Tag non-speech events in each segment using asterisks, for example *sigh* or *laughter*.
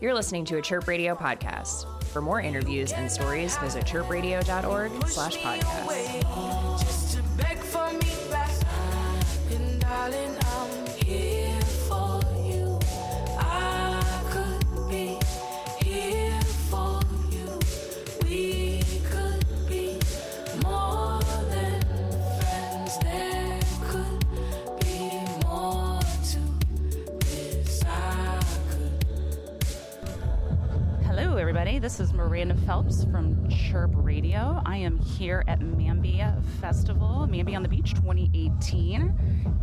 You're listening to a Chirp Radio podcast. For more interviews and stories, visit chirpradio.org slash podcast. Everybody. This is Miranda Phelps from Chirp Radio. I am here at Mamby Festival, Mamby on the Beach 2018.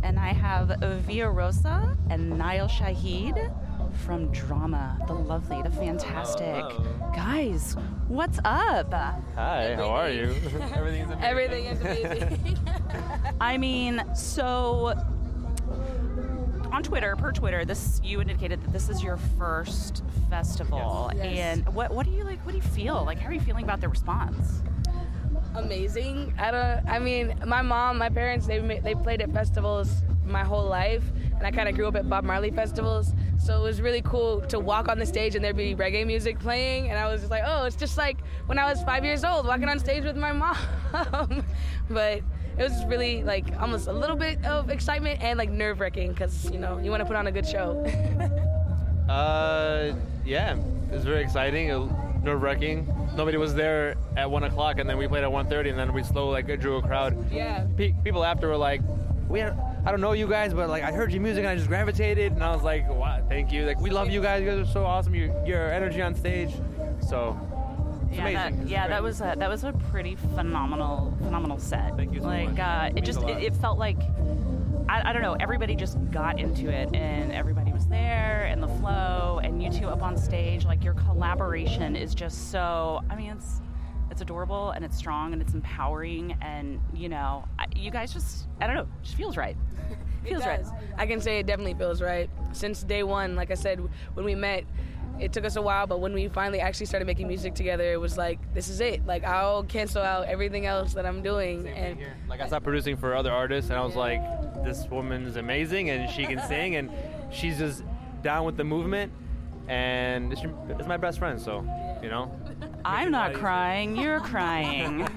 And I have Via Rosa and Na'el Shehade from Drama, the lovely, the fantastic. Guys, what's up? Hi, how are you? Everything's amazing. Everything is amazing. *laughs* I mean, so on Twitter, per Twitter, this you indicated that this is your first festival, Yes. and what what do you like? What do you feel like? How are you feeling about the response? amazing. I don't. I mean, my mom, my parents, they they played at festivals my whole life, and I kind of grew up at Bob Marley festivals. So it was really cool to walk on the stage and there'd be reggae music playing, and I was just like, oh, it's just like when I was five years old, walking on stage with my *laughs* mom. but it was really like almost a little bit of excitement and like nerve wracking because you know you want to put on a good show. *laughs* Uh, yeah, it was very exciting, nerve wracking. Nobody was there at one o'clock, and then we played at 1.30, and then we slowly like drew a crowd. yeah. Pe- people after were like, "We, had, I don't know you guys, but like I heard your music and I just gravitated," and I was like, "Wow, thank you! Like we love you guys. You guys are so awesome. Your your energy on stage, so." It's yeah, amazing. that, yeah, great. that was a, that was a pretty phenomenal phenomenal set. Thank you so like, much. uh, it Means just it, it felt like I, I don't know. Everybody just got into it, and everybody was there, and the flow, and you two up on stage. Like your collaboration is just so. I mean, it's it's adorable and it's strong and it's empowering, and you know, I, you guys just I don't know, just feels right. *laughs* feels it right. I can say it definitely feels right. Since day one, like I said, when we met, it took us a while, but when we finally actually started making music together, it was like, this is it. Like, I'll cancel out everything else that I'm doing. Same and here. Like I stopped producing for other artists, and I was like, "This woman is amazing, and she can sing, and she's just down with the movement, and it's, it's my best friend, so you know." I'm not easier. crying. You're crying.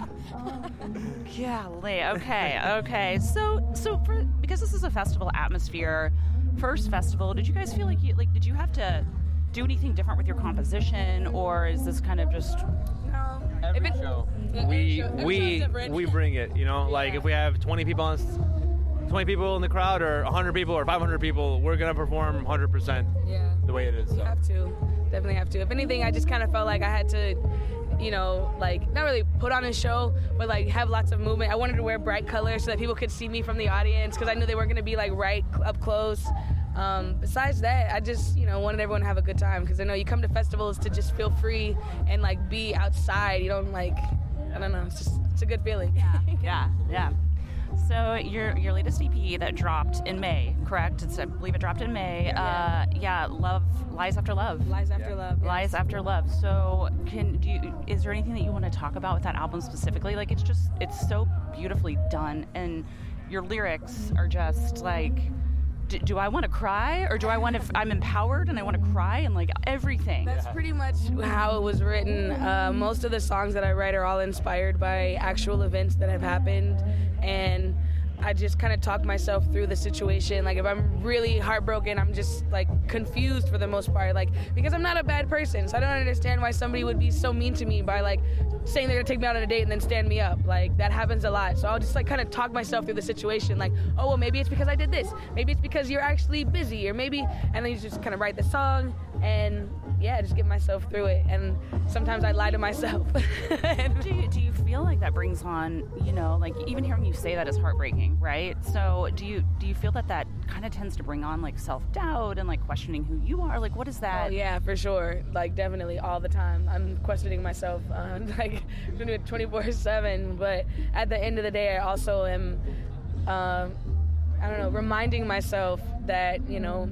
Golly. Okay. Okay. So, so for because this is a festival atmosphere, first festival, did you guys feel like you like did you have to do anything different with your composition, or is this kind of just no, Every if it- show, Yeah, we every show- every we show's different. we bring it. You know, like if we have 20 people on, s- 20 people in the crowd, or 100 people, or 500 people, we're gonna perform 100 percent yeah. the way it is. You So. have to. Definitely have to. If anything, I just kind of felt like I had to, you know, like not really put on a show, but like have lots of movement. I wanted to wear bright colors so that people could see me from the audience because I knew they weren't going to be like right cl- up close. Um, besides that, I just, you know, wanted everyone to have a good time because I know you come to festivals to just feel free and like be outside. You don't like, I don't know, it's just, it's a good feeling. yeah, *laughs* yeah. So your your latest EP that dropped in May, correct? It's I believe it dropped in May. Uh, yeah, love lies after love. Lies after love. yes. Lies After Love. So, can do you, is there anything that you want to talk about with that album specifically? Like, it's just it's so beautifully done, and your lyrics are just like, do, do I want to cry or do I want to? I'm empowered and I want to cry and like everything. That's pretty much how it was written. Uh, most of the songs that I write are all inspired by actual events that have happened, and I just kind of talk myself through the situation. Like if I'm really heartbroken, I'm just like confused for the most part. Like because I'm not a bad person, so I don't understand why somebody would be so mean to me by like saying they're gonna take me out on a date and then stand me up. Like that happens a lot. So I'll just like kind of talk myself through the situation. Like oh well, maybe it's because I did this. Maybe it's because you're actually busy, or maybe and then you just kind of write the song and yeah, just get myself through it. And sometimes I lie to myself. *laughs* do you, do you feel like that brings on you know like even hearing you say that is heartbreaking right so do you do you feel that that kind of tends to bring on like self-doubt and like questioning who you are like what is that Oh yeah, for sure. Like definitely all the time. I'm questioning myself, uh, *laughs* like 24/7. But at the end of the day, I also am, um, I don't know, reminding myself that you know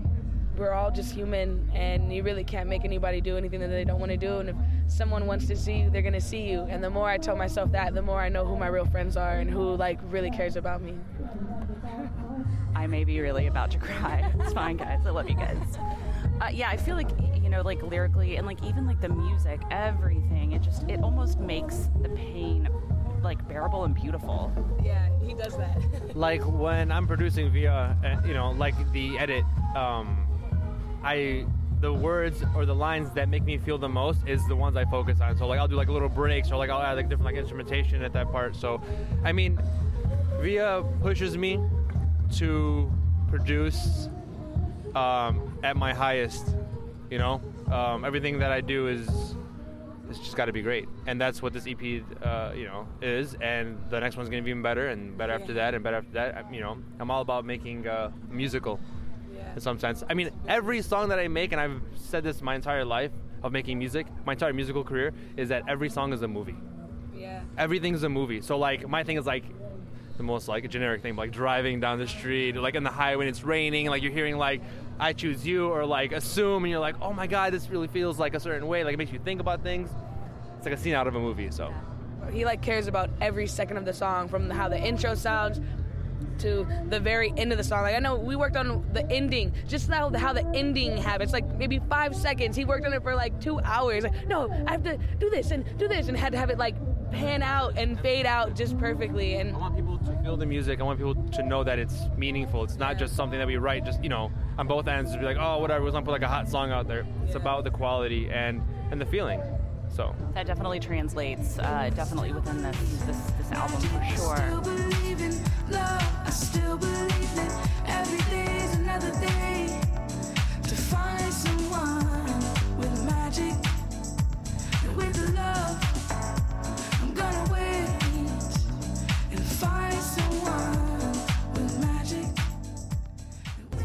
we're all just human, and you really can't make anybody do anything that they don't want to do. And if someone wants to see you, they're gonna see you. And the more I tell myself that, the more I know who my real friends are and who like really cares about me. I may be really about to cry. *laughs* It's fine, guys. I love you guys. Uh, yeah, I feel like you know know, like lyrically and like even like the music, everything. It just it almost makes the pain like bearable and beautiful. Yeah, he does that. *laughs* like when I'm producing via, uh, you know, like the edit, um, I the words or the lines that make me feel the most is the ones I focus on. So like I'll do like little breaks or like I'll add like different like instrumentation at that part. So, I mean, Via pushes me to produce um, at my highest. You know, um, everything that I do is it's just got to be great, and that's what this EP, uh, you know, is. And the next one's gonna be even better, and better after that, and better after that. You know, I'm all about making uh, musical in some sense. I mean, every song that I make, and I've said this my entire life of making music, my entire musical career, is that every song is a movie. Yeah. Everything's a movie. So like, my thing is like the most like a generic thing, like driving down the street, like in the highway when it's raining, like you're hearing like I choose you or like assume, and you're like, oh my god, this really feels like a certain way. Like it makes you think about things. It's like a scene out of a movie. So. he like cares about every second of the song from how the intro sounds to the very end of the song like i know we worked on the ending just how how the ending happens like maybe five seconds he worked on it for like two hours like no i have to do this and do this and had to have it like pan out and fade out just perfectly and I want people to feel the music. I want people to know that it's meaningful. It's not just something that we write, just you know, on both ends. To be like, oh, whatever. We're gonna put like a hot song out there. It's about the quality and and the feeling. So That definitely translates, uh, definitely within this this this album for Still sure. Believe in love. I still believe that every day another day to find someone with love.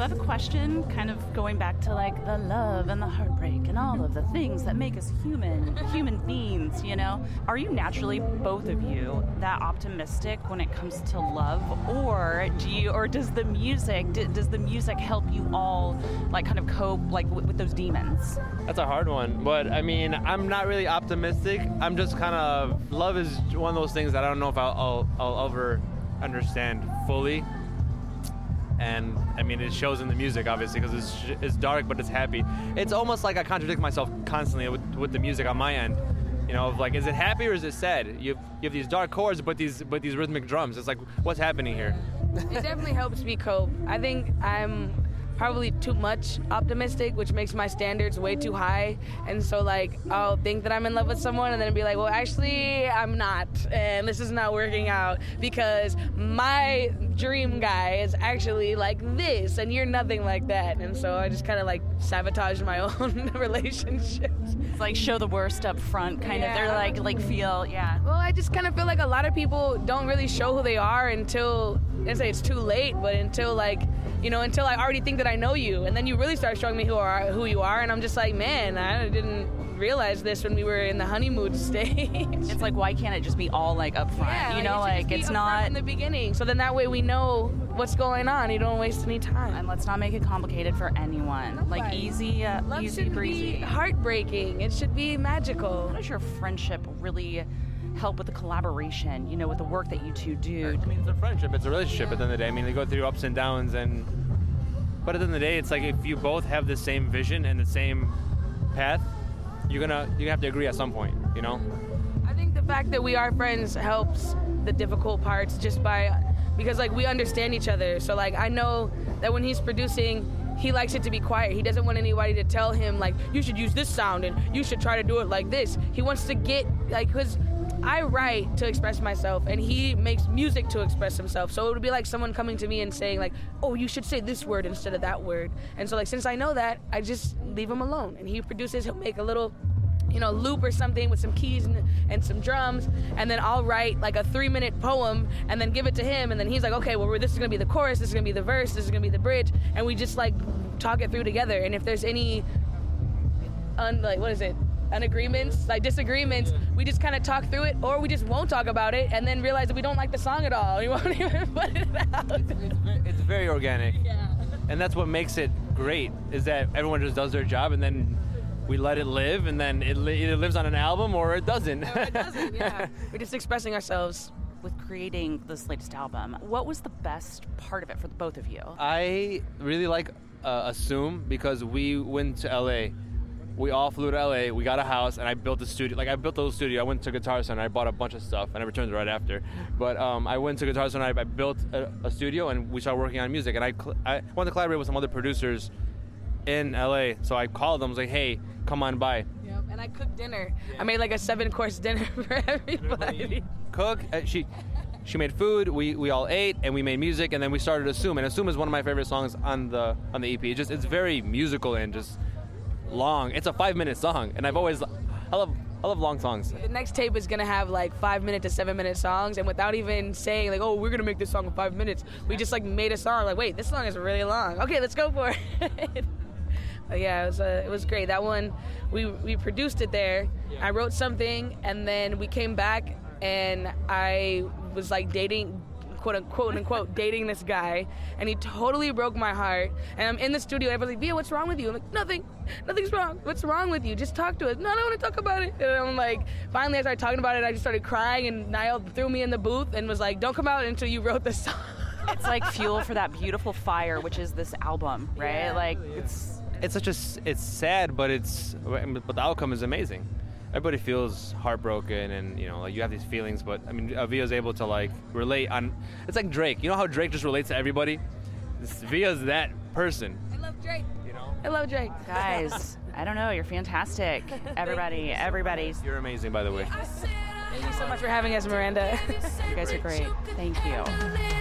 So I have a question, kind of going back to like the love and the heartbreak and all of the things that make us human, human beings. You know, are you naturally both of you that optimistic when it comes to love, or do you, or does the music, does the music help you all like kind of cope like with, with those demons? that's a hard one. But I mean, I'm not really optimistic. I'm just kind of love is one of those things that I don't know if I'll I'll, I'll ever understand fully. And I mean, it shows in the music, obviously, because it's, it's dark, but it's happy. It's almost like I contradict myself constantly with, with the music on my end. You know, like, is it happy or is it sad? You you have these dark chords, but these but these rhythmic drums. It's like, what's happening here? it definitely helps me cope. I think I'm probably too much optimistic, which makes my standards way too high. And so, like, I'll think that I'm in love with someone and then be like, well, actually, I'm not. And this is not working out because my dream guy is actually like this, and you're nothing like that. And so I just kind of like sabotage my *laughs* own relationships. It's like show the worst up front, kind of. They're like like feel, yeah. Well, I just kind of feel like a lot of people don't really show who they are until I say it's too late, but until like you know, until I already think that I know you, and then you really start showing me who are who you are, and I'm just like, man, I didn't realize this when we were in the honeymoon *laughs* stage. It's like why can't it just be all like upfront? Yeah, you know, like it's not. in the beginning, so then that way we know what's going on. You don't waste any time. And let's not make it complicated for anyone. Like easy, uh, Love easy should breezy. be heartbreaking. It should be magical. How does your friendship really help with the collaboration? You know, with the work that you two do. I mean, it's a friendship. It's a relationship. At the end of the day, I mean, they go through ups and downs, and but at the end of the day, it's like if you both have the same vision and the same path, you're gonna you're gonna have to agree at some point. You know. I think the fact that we are friends helps the difficult parts just by because like we understand each other. So like I know that when he's producing, he likes it to be quiet. He doesn't want anybody to tell him like you should use this sound and you should try to do it like this. He wants to get like cuz I write to express myself and he makes music to express himself. So it would be like someone coming to me and saying like, "Oh, you should say this word instead of that word." And so like since I know that, I just leave him alone and he produces, he'll make a little you know, loop or something with some keys and, and some drums, and then I'll write like a three minute poem and then give it to him, and then he's like, okay, well, this is gonna be the chorus, this is gonna be the verse, this is gonna be the bridge, and we just like talk it through together. And if there's any, un, like, what is it? Unagreements, like disagreements, we just kind of talk through it, or we just won't talk about it, and then realize that we don't like the song at all. *laughs* We won't even put it out. It's very, it's very organic. Yeah. and that's what makes it great is that everyone just does their job and then we let it live and then it li- either lives on an album or it doesn't It doesn't, *laughs* yeah. We're just expressing ourselves. With creating this latest album, what was the best part of it for the both of you? i really like uh, assume because we went to la we all flew to LA. We got a house, and I built a studio. Like I built a little studio. I went to Guitar Center. I bought a bunch of stuff, and I returned it right after. But um, I went to Guitar Center. I, I built a, a, studio, and we started working on music. And I, cl- I wanted to collaborate with some other producers in LA. So I called them. I was like, "Hey, come on by." Yep. And I cooked dinner. I made like a seven-course dinner *laughs* for everybody. Cook. Uh, she. She made food. We, we all ate and we made music and then we started Assume and Assume is one of my favorite songs on the on the EP. It just it's very musical and just long. It's a five minute song, and I've always I love I love long songs. The next tape is gonna have like five minute to seven minute songs, and without even saying like, "Oh, we're gonna make this song in five minutes," we just like made a song. Like, wait, this song is really long. Okay, let's go for it. *laughs* yeah, it was uh, it was great. That one, we we produced it there. I wrote something, and then we came back, and I was like dating quote unquote unquote *laughs* dating this guy, and he totally broke my heart. And I'm in the studio, and everybody's like, Via, what's wrong with you? I'm like, nothing, nothing's wrong. What's wrong with you? Just talk to us. No, I don't want to talk about it. And I'm like, finally, I started talking about it. I just started crying, and Na'el threw me in the booth and was like, don't come out until you wrote this song. it's like fuel for that *laughs* beautiful fire, which is this album, right? Yeah. Like it's It's such a it's sad, but it's but the outcome is amazing. Everybody feels heartbroken, and you know, like you have these feelings. But I mean, uh, Via's able to like relate on. It's like Drake. You know how Drake just relates to everybody. This, Via's that person. I love Drake. You know. I love Drake. guys. I don't know. You're fantastic. *laughs* Everybody, everybody's. You're amazing, by the way. Thank you so much for having us, Miranda. You guys are great. Thank you.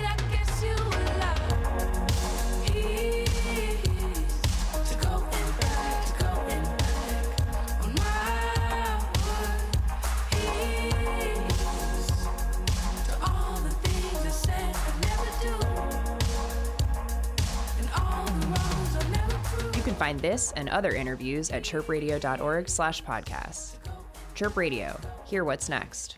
Find this and other interviews at chirpradio.org slash podcasts. Chirp Radio. Hear what's next.